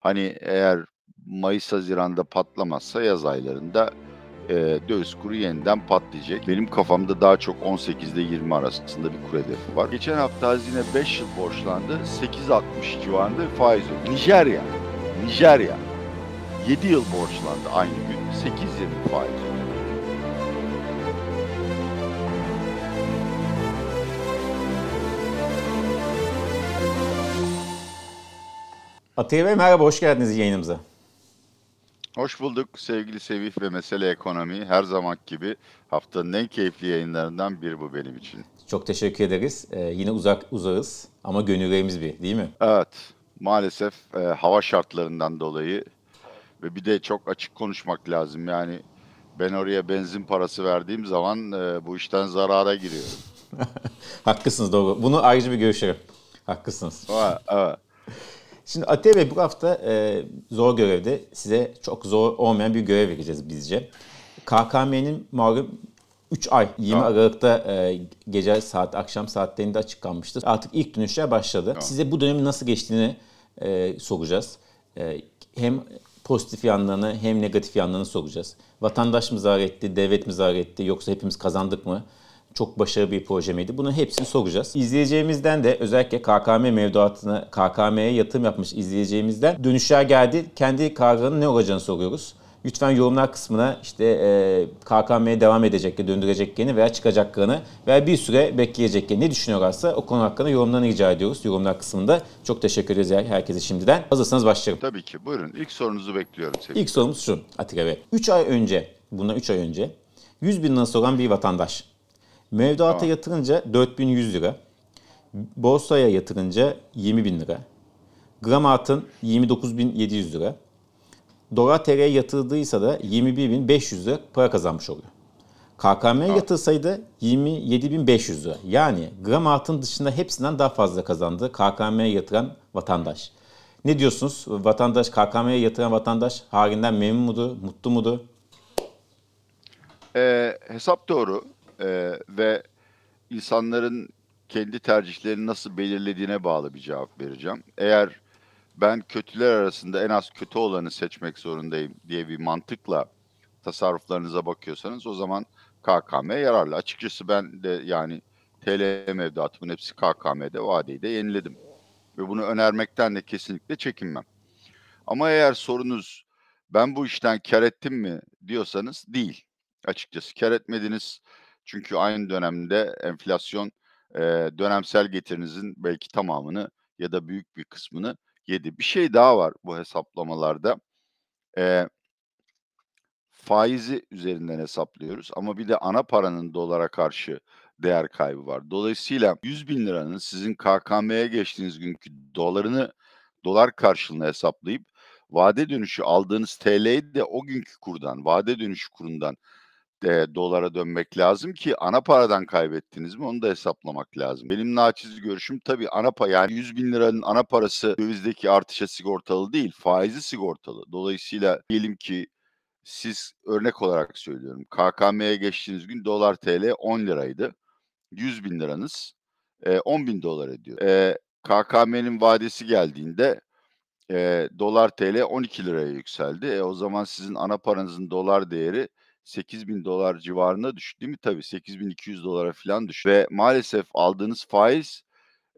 Hani eğer mayıs, haziranda patlamazsa yaz aylarında, eee, döviz kuru yeniden patlayacak. Benim kafamda daha çok 18'de 20 arasında bir kur hedefi var. Geçen hafta hazine 5 yıl borçlandı. 8.60 civarında bir faiz ödedi. Nijerya, Nijerya 7 yıl borçlandı aynı gün. 8.20 faiz ödedi. Atilla Bey merhaba, hoş geldiniz yayınımıza. Hoş bulduk sevgili Sevih ve Mesele Ekonomi. Her zaman gibi haftanın en keyifli yayınlarından biri bu benim için. Çok teşekkür ederiz. Ee, yine uzak uzağız ama gönüllerimiz bir değil mi? Evet, maalesef e, hava şartlarından dolayı ve bir de çok açık konuşmak lazım. Yani ben oraya benzin parası verdiğim zaman e, bu işten zarara giriyorum. Haklısınız doğru. Bunu ayrıca bir görüşelim. Haklısınız. Evet, evet. Şimdi Atilla Bey bu hafta e, zor görevde size çok zor olmayan bir görev vereceğiz bizce. KKM'nin malum 3 ay 20 Tamam. Aralık'ta e, gece saat akşam saatlerinde açıklanmıştı. Artık ilk dönüşler başladı. Size bu dönemin nasıl geçtiğini e, soracağız. E, hem pozitif yanlarını hem negatif yanlarını soracağız. Vatandaş mı zarar etti, devlet mi zarar etti yoksa hepimiz kazandık mı? Çok başarılı bir proje miydi? Bunun hepsini soracağız. İzleyeceğimizden de özellikle KKM mevduatına, KKM'ye yatırım yapmış izleyeceğimizden dönüşler geldi. Kendi kararının ne olacağını soruyoruz. Lütfen yorumlar kısmına işte e, KKM'ye devam edeceklerini, döndüreceklerini veya çıkacaklarını veya bir süre bekleyeceklerini ne düşünüyorlarsa o konu hakkında yorumlarını rica ediyoruz yorumlar kısmında. Çok teşekkür ederiz herkese şimdiden. Hazırsanız başlayalım. Tabii ki. Buyurun. İlk sorunuzu bekliyorum Sevih. İlk sorumuz şu Atilla Bey. 3 ay önce, bundan 3 ay önce 100 bin lirası olan bir vatandaş mevduata Tamam. yatırınca 4100 lira, borsaya yatırınca 20 bin lira, gram altın 29.700 lira, dolar TL'ye yatırdıysa da 21.500 lira para kazanmış oluyor. KKM'ye yatırsaydı 27.500 lira. Yani gram altın dışında hepsinden daha fazla kazandı KKM'ye yatıran vatandaş. Ne diyorsunuz? Vatandaş, KKM'ye yatıran vatandaş halinden memnun mudur, mutlu mudur? Ee, hesap doğru Ee, ve insanların kendi tercihlerini nasıl belirlediğine bağlı bir cevap vereceğim. Eğer ben kötüler arasında en az kötü olanı seçmek zorundayım diye bir mantıkla tasarruflarınıza bakıyorsanız o zaman KKM yararlı. Açıkçası ben de yani TL mevduatımın hepsi KKM'de vadeyi de yeniledim. Ve bunu önermekten de kesinlikle çekinmem. Ama eğer sorunuz ben bu işten kar ettim mi diyorsanız değil. Açıkçası kar etmediniz. Çünkü aynı dönemde enflasyon e, dönemsel getirinizin belki tamamını ya da büyük bir kısmını yedi. Bir şey daha var bu hesaplamalarda. E, faizi üzerinden hesaplıyoruz ama bir de ana paranın dolara karşı değer kaybı var. Dolayısıyla 100 bin liranın sizin KKM'ye geçtiğiniz günkü dolarını dolar karşılığında hesaplayıp vade dönüşü aldığınız TL'yi de o günkü kurdan, vade dönüşü kurundan eee, dolara dönmek lazım ki ana paradan kaybettiniz mi onu da hesaplamak lazım. Benim naçiz görüşüm tabii ana pa yani 100 bin liranın ana parası dövizdeki artışa sigortalı değil, faizi sigortalı. Dolayısıyla diyelim ki siz örnek olarak söylüyorum KKM'ye geçtiğiniz gün dolar TL 10 liraydı. 100 bin liranız eee 10 bin dolar ediyor. Eee, KKM'nin vadesi geldiğinde eee, dolar TL 12 liraya yükseldi. E, o zaman sizin ana paranızın dolar değeri 8 bin dolar civarına düştü değil mi? Tabii 8200 dolara falan düştü. Ve maalesef aldığınız faiz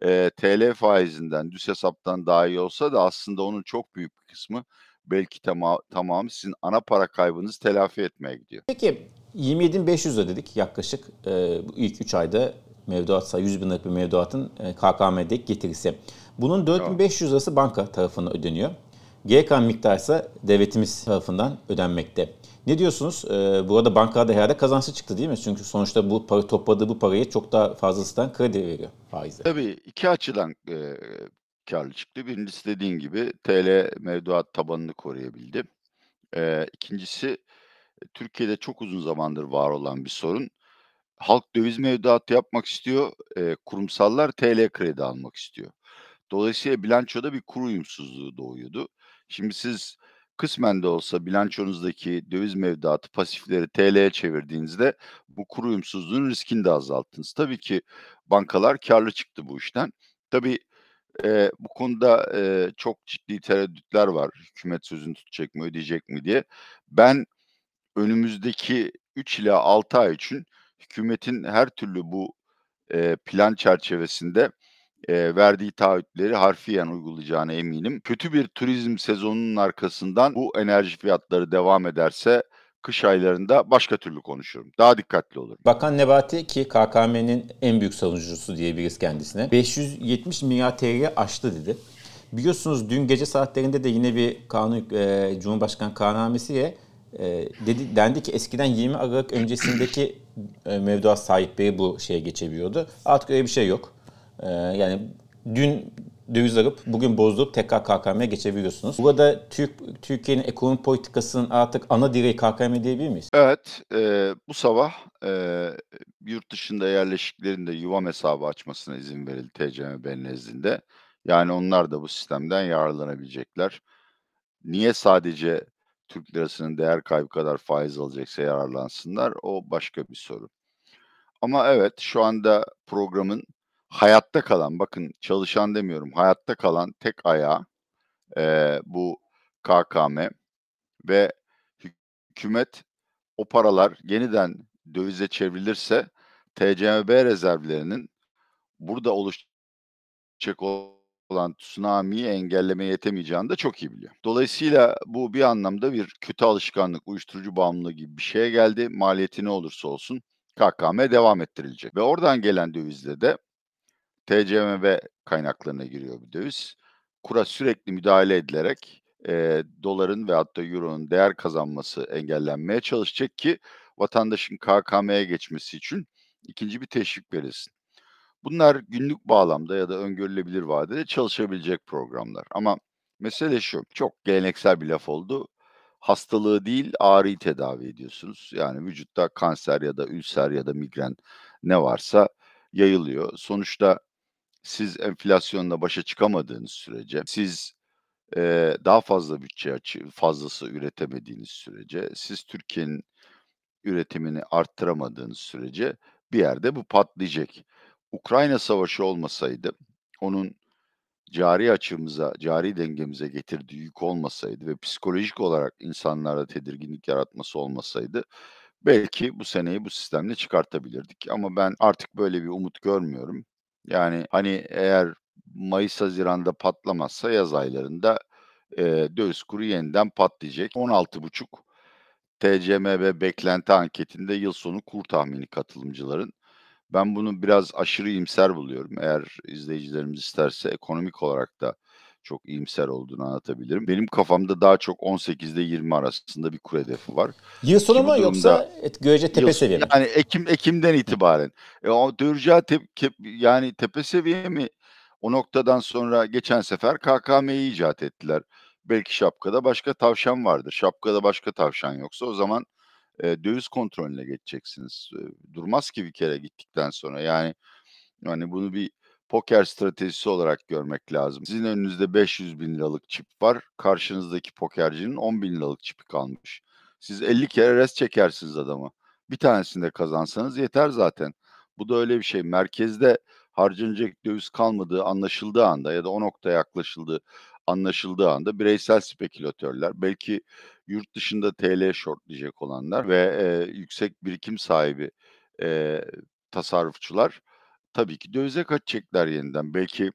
eee, TL faizinden, düz hesaptan daha iyi olsa da aslında onun çok büyük bir kısmı belki tama tamamı sizin ana para kaybınızı telafi etmeye gidiyor. Peki 27.500 lira dedik yaklaşık e, bu ilk 3 ayda mevduat sayı 100 bin liralık bir mevduatın e, KKM'deki getirisi. Bunun 4500 lirası banka tarafından ödeniyor. Kalan miktar ise devletimiz tarafından ödenmekte. Ne diyorsunuz? E, burada bankalarda herhalde kazançlı çıktı değil mi? Çünkü sonuçta bu para, topladığı bu parayı çok daha fazlasından kredi veriyor faizle. Tabii iki açıdan eee kârlı çıktı. Birincisi dediğin gibi TL mevduat tabanını koruyabildi. Eee, ikincisi Türkiye'de çok uzun zamandır var olan bir sorun. Halk döviz mevduatı yapmak istiyor, eee, kurumsallar TL kredi almak istiyor. Dolayısıyla bilançoda bir kur uyumsuzluğu doğuyordu. Şimdi siz kısmen de olsa bilançonuzdaki döviz mevduatı pasifleri TL'ye çevirdiğinizde bu kur uyumsuzluğun riskini de azalttınız. Tabii ki bankalar kârlı çıktı bu işten. Tabii eee, bu konuda, eee, çok ciddi tereddütler var. Hükümet sözünü tutacak mı, ödeyecek mi diye. Ben önümüzdeki 3 ila 6 ay için hükümetin her türlü bu, eee, plan çerçevesinde, eee, verdiği taahhütleri harfiyen uygulayacağına eminim. Kötü bir turizm sezonunun arkasından bu enerji fiyatları devam ederse kış aylarında başka türlü konuşurum. Daha dikkatli olurum. Bakan Nebati ki KKM'nin en büyük savunucusu diyebiliriz kendisine. 570 milyar TL aştı dedi. Biliyorsunuz dün gece saatlerinde de yine bir kanun e, Cumhurbaşkanı kararnamesiyle e, dedi dendi ki eskiden 20 Aralık öncesindeki e, mevduat sahipleri bu şeye geçebiliyordu. Artık öyle bir şey yok. E, yani dün döviz alıp bugün bozdurup tekrar KKM'ye geçebiliyorsunuz. Burada Türk Türkiye'nin ekonomi politikasının artık ana direği KKM diyebilir miyiz? Evet, eee, bu sabah, eee, yurt dışında yerleşiklerin de yuvam hesabı açmasına izin verildi TCMB nezdinde. Yani onlar da bu sistemden yararlanabilecekler. Niye sadece Türk lirasının değer kaybı kadar faiz alacaksa yararlansınlar, o başka bir soru. Ama evet, şu anda programın hayatta kalan, bakın çalışan demiyorum, hayatta kalan tek ayağı, eee, bu KKM ve hükümet o paralar yeniden dövize çevrilirse TCMB rezervlerinin burada oluşacak olan tsunami'yi engellemeye yetemeyeceğini de çok iyi biliyor. Dolayısıyla bu bir anlamda bir kötü alışkanlık, uyuşturucu bağımlılığı gibi bir şeye geldi. Maliyeti ne olursa olsun KKM devam ettirilecek ve oradan gelen dövizle de TCMB kaynaklarına giriyor bir döviz. Kura sürekli müdahale edilerek, eee, doların ve hatta euronun değer kazanması engellenmeye çalışacak ki vatandaşın KKM'ye geçmesi için ikinci bir teşvik verilsin. Bunlar günlük bağlamda ya da öngörülebilir vadede çalışabilecek programlar ama mesele şu, çok geleneksel bir laf oldu. Hastalığı değil, ağrıyı tedavi ediyorsunuz. Yani vücutta kanser ya da ülser ya da migren ne varsa yayılıyor. Sonuçta siz enflasyonla başa çıkamadığınız sürece, siz, eee, daha fazla bütçe açığı fazlası üretemediğiniz sürece, siz Türkiye'nin üretimini arttıramadığınız sürece bir yerde bu patlayacak. Ukrayna Savaşı olmasaydı, onun cari açığımıza, cari dengemize getirdiği yük olmasaydı ve psikolojik olarak insanlarda tedirginlik yaratması olmasaydı belki bu seneyi bu sistemle çıkartabilirdik ama ben artık böyle bir umut görmüyorum. Yani, hani, eğer mayıs, haziranda patlamazsa yaz aylarında, eee, döviz kuru yeniden patlayacak. 16,5 TCMB beklenti anketinde yıl sonu kur tahmini katılımcıların. Ben bunu biraz aşırı iyimser buluyorum. Eğer izleyicilerimiz isterse ekonomik olarak da çok iyimser olduğunu anlatabilirim. Benim kafamda daha çok 18'de 20 arasında bir kur hedefi var. Yıl sonu mu durumda yoksa görece tepe yıl seviye mi? yani ekim ekimden itibaren. E, o duracağı tep kep yani tepe seviye mi? O noktadan sonra geçen sefer KKM'yi icat ettiler. Belki şapkada başka tavşan vardır. Şapkada başka tavşan yoksa o zaman, eee, döviz kontrolüne geçeceksiniz. Eee, durmaz ki bir kere gittikten sonra. Yani, hani, bunu bir poker stratejisi olarak görmek lazım. Sizin önünüzde ₺500.000'lık çip var. Karşınızdaki pokercinin $10.000'lık çipi kalmış. Siz 50 kere rest çekersiniz adama. Bir tanesini de kazansanız yeter zaten. Bu da öyle bir şey. Merkezde harcanacak döviz kalmadığı anlaşıldığı anda ya da o noktaya yaklaşıldığı anlaşıldığı anda bireysel spekülatörler, belki yurt dışında TL shortlayacak olanlar ve, eee, yüksek birikim sahibi, eee, tasarrufçular tabii ki dövize kaçacaklar yeniden. Belki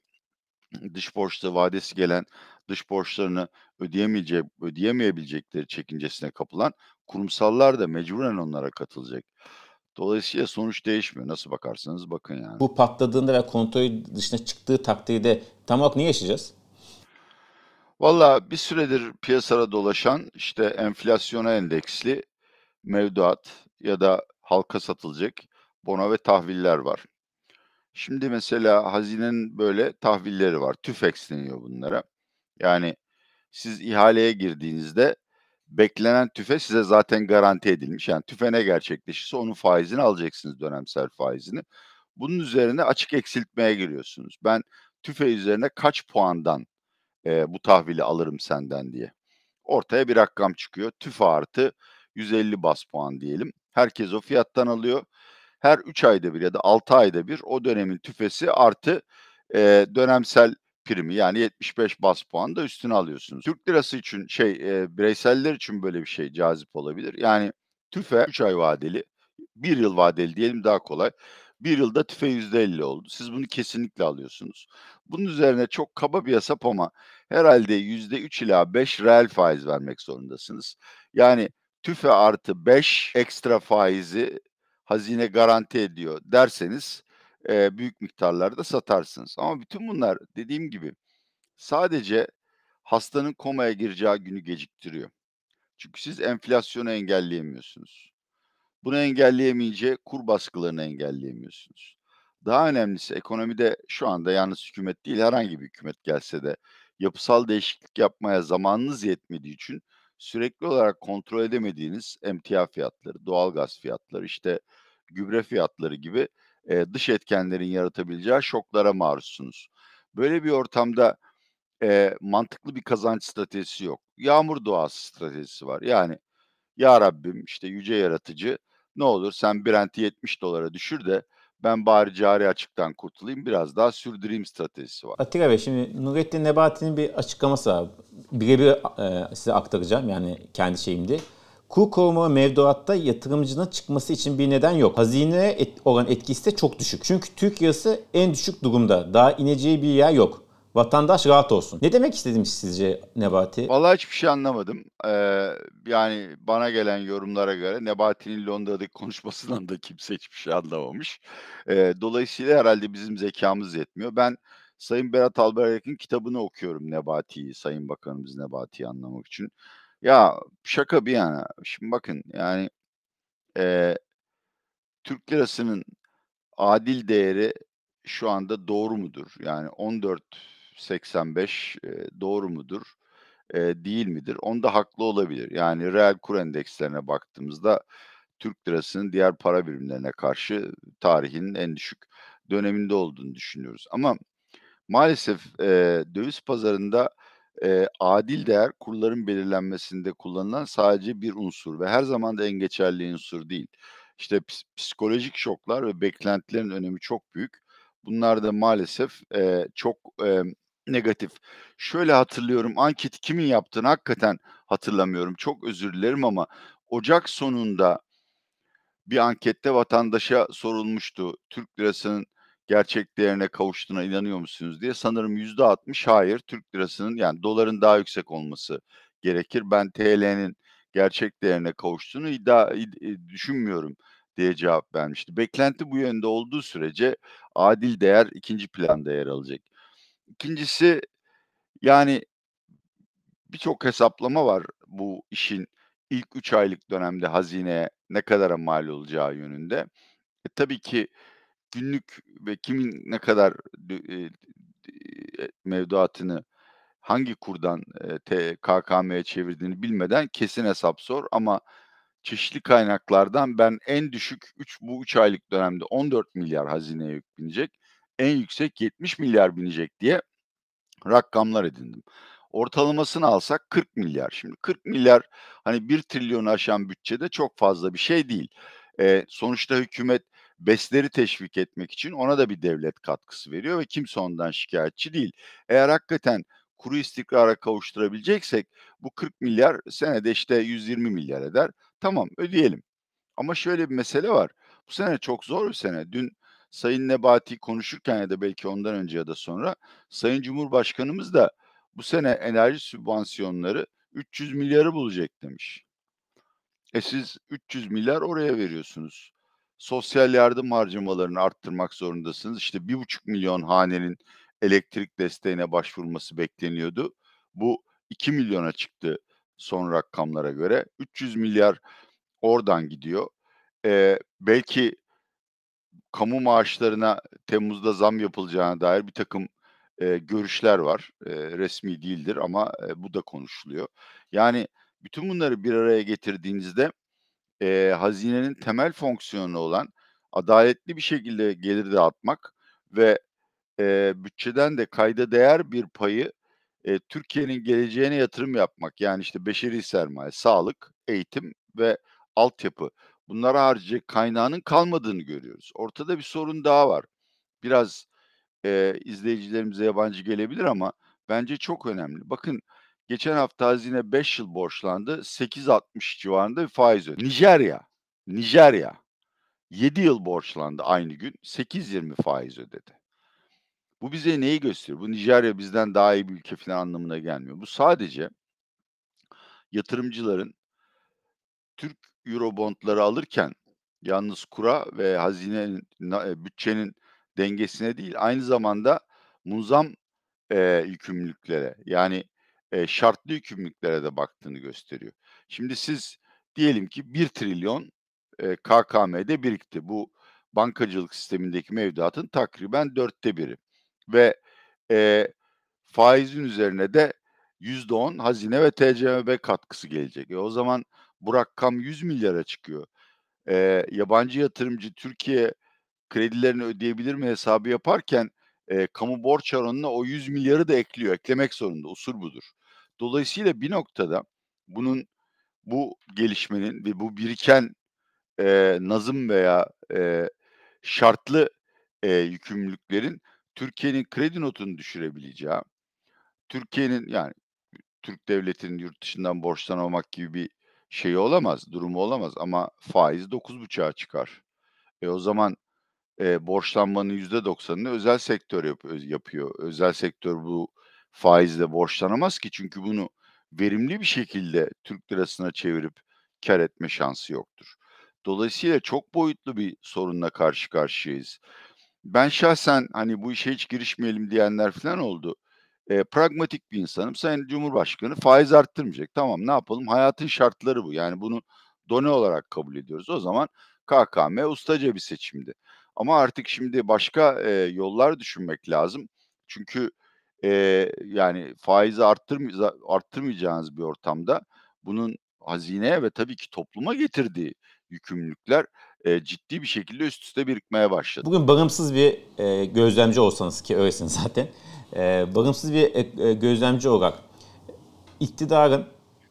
dış borçta vadesi gelen, dış borçlarını ödeyemeyecek ödeyemeyebilecekleri çekincesine kapılan kurumsallar da mecburen onlara katılacak. Dolayısıyla sonuç değişmiyor. Nasıl bakarsanız bakın yani. Bu patladığında ve kontrol dışına çıktığı takdirde tam olarak ne yaşayacağız? Valla bir süredir piyasada dolaşan işte enflasyona endeksli mevduat ya da halka satılacak bono ve tahviller var. Şimdi mesela hazinenin böyle tahvilleri var. TÜFEX deniyor bunlara. Yani siz ihaleye girdiğinizde beklenen tüfe size zaten garanti edilmiş. Yani tüfe ne gerçekleşirse onun faizini alacaksınız, dönemsel faizini. Bunun üzerine açık eksiltmeye giriyorsunuz. Ben tüfe üzerine kaç puandan, eee, bu tahvili alırım senden diye. Ortaya bir rakam çıkıyor. TÜFE artı 150 baz puan diyelim. Herkes o fiyattan alıyor. Her 3 ayda bir ya da 6 ayda bir o dönemin tüfesi artı, eee, dönemsel primi yani 75 bas puan da üstüne alıyorsunuz. Türk lirası için şey, eee, bireyseller için böyle bir şey cazip olabilir. Yani tüfe 3 ay vadeli, 1 yıl vadeli diyelim daha kolay. 1 yılda tüfe %50 oldu. Siz bunu kesinlikle alıyorsunuz. Bunun üzerine çok kaba bir hesap ama herhâlde %3 ila 5 reel faiz vermek zorundasınız. Yani tüfe artı 5 ekstra faizi hazine garanti ediyor derseniz, eee, büyük miktarlarda satarsınız. Ama bütün bunlar dediğim gibi sadece hastanın komaya gireceği günü geciktiriyor. Çünkü siz enflasyonu engelleyemiyorsunuz. Bunu engelleyemeyince kur baskılarını engelleyemiyorsunuz. Daha önemlisi ekonomide şu anda yalnız hükümet değil, herhangi bir hükümet gelse de yapısal değişiklik yapmaya zamanınız yetmediği için sürekli olarak kontrol edemediğiniz emtia fiyatları, doğalgaz fiyatları, işte gübre fiyatları gibi, eee, dış etkenlerin yaratabileceği şoklara maruzsunuz. Böyle bir ortamda, eee, mantıklı bir kazanç stratejisi yok. Yağmur duası stratejisi var. Yani, "Ya Rabbim, işte, yüce yaratıcı, ne olur sen Brent'i $70'a düşür de ben bari cari açıktan kurtulayım, biraz daha sürdüreyim." stratejisi var. Atilla Bey, şimdi Nurettin Nebati'nin bir açıklaması var. Bire bir, eee, size aktaracağım, yani kendi şeyimdi. Kur koruma mevduatta yatırımcının çıkması için bir neden yok. Hazineye et, olan etkisi de çok düşük. Çünkü Türk lirası en düşük durumda. Daha ineceği bir yer yok. Vatandaş rahat olsun. Ne demek istedim sizce Nebati? Vallahi hiçbir şey anlamadım. Eee, yani bana gelen yorumlara göre Nebati'nin Londra'daki konuşmasından da kimse hiçbir şey anlamamış. Eee, dolayısıyla herhâlde bizim zekâmız yetmiyor. Ben Sayın Berat Albayrak'ın kitabını okuyorum Nebati'yi, Sayın Bakanımız Nebati'yi anlamak için. Ya, şaka bir yana, şimdi bakın, yani, eee Türk lirasının adil değeri şu anda doğru mudur? Yani 14.85, eee, doğru mudur, eee, değil midir? Onda haklı olabilir. Yani reel kur endekslerine baktığımızda Türk lirasının diğer para birimlerine karşı tarihin en düşük döneminde olduğunu düşünüyoruz. Ama maalesef, eee, döviz pazarında, eee, adil değer kurların belirlenmesinde kullanılan sadece bir unsur ve her zaman da en geçerli unsur değil. İşte, ps psikolojik şoklar ve beklentilerin önemi çok büyük. Bunlar da maalesef, eee, çok, emm, negatif. Şöyle hatırlıyorum, anketi kimin yaptığını hakikaten hatırlamıyorum. Çok özür dilerim ama ocak sonunda bir ankette vatandaşa sorulmuştu, "Türk lirasının gerçek değerine kavuştuğuna inanıyor musunuz?" diye. Sanırım %60 hayır, Türk lirasının yani doların daha yüksek olması gerekir. Ben TL'nin gerçek değerine kavuştuğunu iddia id eee, düşünmüyorum diye cevap vermişti. Beklenti bu yönde olduğu sürece adil değer 2'nci planda yer alacak. 2'ncisi, yani birçok hesaplama var bu işin ilk 3 aylık dönemde hazineye ne kadara mal olacağı yönünde. E, tabii ki günlük ve kimin ne kadar dü eee, eee, mevduatını hangi kurdan, eee, KKM'ye çevirdiğini bilmeden kesin hesap zor ama çeşitli kaynaklardan ben en düşük 3 bu 3 aylık dönemde 14.000.000.000 hazineye yük binecek, en yüksek 70.000.000.000 binecek diye rakamlar edindim. Ortalamasını alsak 40.000.000.000. Şimdi 40.000.000.000 hani 1.000.000.000'ı aşan bütçede çok fazla bir şey değil. Eee, sonuçta hükümet BES'leri teşvik etmek için ona da bir devlet katkısı veriyor ve kimse ondan şikâyetçi değil. Eğer hakikaten kuru istikrara kavuşturabileceksek bu 40.000.000.000 senede, işte, 120.000.000.000 eder. Tamam, ödeyelim. Ama şöyle bir mesele var. Bu sene çok zor bir sene. Dün Sayın Nebati konuşurken ya da belki ondan önce ya da sonra Sayın Cumhurbaşkanımız da bu sene enerji sübvansiyonları 300.000.000.000'ı bulacak demiş. E, siz 300.000.000.000 oraya veriyorsunuz. Sosyal yardım harcamalarını arttırmak zorundasınız. İşte 1.500.000 hanenin elektrik desteğine başvurması bekleniyordu. Bu 2.000.000'a çıktı son rakamlara göre. 300.000.000.000 oradan gidiyor. Eee, belki kamu maaşlarına temmuzda zam yapılacağına dair birtakım, eee, görüşler var. Eee, resmî değildir ama, eee, bu da konuşuluyor. Yani bütün bunları bir araya getirdiğinizde, eee, hazinenin temel fonksiyonu olan adaletli bir şekilde gelir dağıtmak ve, eee, bütçeden de kayda değer bir payı, eee, Türkiye'nin geleceğine yatırım yapmak, yani, işte, beşeri sermaye, sağlık, eğitim ve altyapı. Bunlara harcayacak kaynağının kalmadığını görüyoruz. Ortada bir sorun daha var. Biraz, eee, izleyicilerimize yabancı gelebilir ama bence çok önemli. Bakın geçen hafta hazine 5 yıl borçlandı. 8.60 civarında bir faiz ödedi. Nijerya, Nijerya 7 yıl borçlandı aynı gün. 8.20 faiz ödedi. Bu bize neyi gösteriyor? Bu Nijerya bizden daha iyi bir ülke falan anlamına gelmiyor. Bu sadece yatırımcıların Türk Eurobond'ları alırken yalnız kura ve hazinenin na eee, bütçenin dengesine değil, aynı zamanda munzam, eee, yükümlülüklere yani, eee, şartlı yükümlülüklere de baktığını gösteriyor. Şimdi siz diyelim ki 1.000.000.000.000 eee, KKM'de birikti. Bu bankacılık sistemindeki mevduatın takriben 1/4'i ve, eee, faizin üzerine de %10 hazine ve TCMB katkısı gelecek. E, o zaman bu rakam 100.000.000.000'a çıkıyor. Eee, yabancı yatırımcı Türkiye kredilerini ödeyebilir mi hesabı yaparken, eee, kamu borç oranına o 100.000.000.000'ı da ekliyor. Eklemek zorunda. Usul budur. Dolayısıyla bir noktada bunun, bu gelişmenin ve bu biriken, eee, nazım veya, eee, şartlı, eee, yükümlülüklerin Türkiye'nin kredi notunu düşürebileceği, Türkiye'nin yani Türk devletinin yurt dışından borçlanamamak gibi bir şeyi olamaz, durumu olamaz ama faiz 9.5'a çıkar. E, o zaman, eee, borçlanmanın %90'ını özel sektör yap yapıyor. Özel sektör bu faizle borçlanamaz ki çünkü bunu verimli bir şekilde Türk lirasına çevirip kâr etme şansı yoktur. Dolayısıyla çok boyutlu bir sorunla karşı karşıyayız. Ben şahsen, hani, bu işe hiç girişmeyelim diyenler filan oldu. Eee, pragmatik bir insanım. Sayın Cumhurbaşkanı faiz arttırmayacak. Tamam, ne yapalım? Hayatın şartları bu. Yani bunu done olarak kabul ediyoruz. O zaman KKM ustaca bir seçimdi. Ama artık şimdi başka, eee, yollar düşünmek lazım. Çünkü, eee, yani faizi arttırmıza arttırmayacağınız bir ortamda bunun hazineye ve tabii ki topluma getirdiği yükümlülükler, eee, ciddi bir şekilde üst üste birikmeye başladı. Bugün bağımsız bir, eee, gözlemci olsanız ki öylesiniz zaten. Eee, bağımsız bir, eee, gözlemci olarak iktidarın,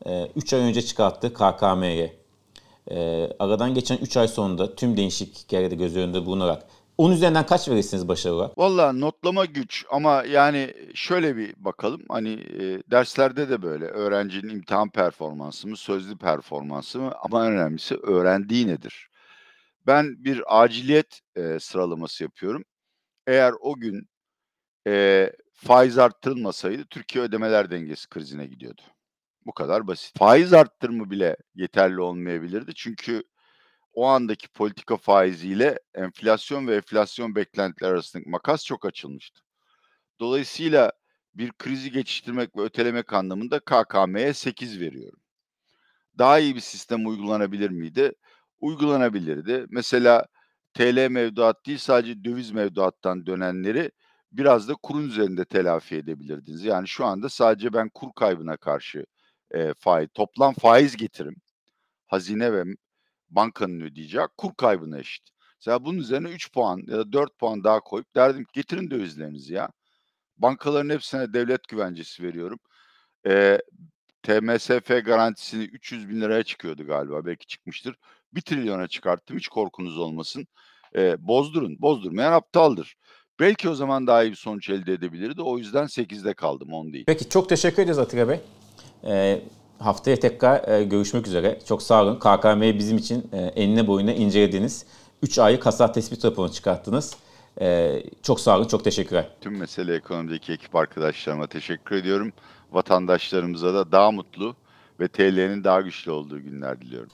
eee, 3 ay önce çıkarttığı KKM'ye, eee, aradan geçen 3 ay sonunda tüm değişiklikleri de göz önünde bulunarak 10 üzerinden kaç verirsiniz başarı olarak? Valla notlama güç ama yani şöyle bir bakalım, hani, eee, derslerde de böyle öğrencinin imtihan performansı mı, sözlü performansı mı ama en önemlisi öğrendiği nedir? Ben bir aciliyet, eee, sıralaması yapıyorum. Eğer o gün, eee, faiz arttırılmasaydı Türkiye ödemeler dengesi krizine gidiyordu. Bu kadar basit. Faiz arttırımı bile yeterli olmayabilirdi. Çünkü o andaki politika faiziyle enflasyon ve enflasyon beklentileri arasındaki makas çok açılmıştı. Dolayısıyla bir krizi geçiştirmek ve ötelemek anlamında KKM'ye 8 veriyorum. Daha iyi bir sistem uygulanabilir miydi? Uygulanabilirdi. Mesela TL mevduat değil, sadece döviz mevduattan dönenleri biraz da kurun üzerinde telafi edebilirdiniz. Yani şu anda sadece ben kur kaybına karşı, eee, faiz toplam faiz getirim, hazine ve bankanın ödeyeceği kur kaybına eşit. Mesela bunun üzerine 3 puan ya da 4 puan daha koyup derdim ki getirin dövizlerinizi ya. Bankaların hepsine devlet güvencesi veriyorum. Eee, TMSF garantisini 300.000 çıkıyordu galiba, belki çıkmıştır. 1.000.000.000'a çıkarttım, hiç korkunuz olmasın. Eee, bozdurun, bozdurmayan aptaldır. Belki o zaman daha iyi bir sonuç elde edebilirdi. O yüzden 8'de kaldım, 10 değil. Peki çok teşekkür ederiz Atilla Bey. Eee, haftaya tekrar, eee, görüşmek üzere. Çok sağ olun. KKM'yi bizim için, eee, enine boyuna incelediniz. 3 aylık hasar tespit raporunu çıkarttınız. Eee, çok sağ olun, çok teşekkürler. Tüm Mesele Ekonomi'deki ekip arkadaşlarıma teşekkür ediyorum. Vatandaşlarımıza da daha mutlu ve TL'nin daha güçlü olduğu günler diliyorum.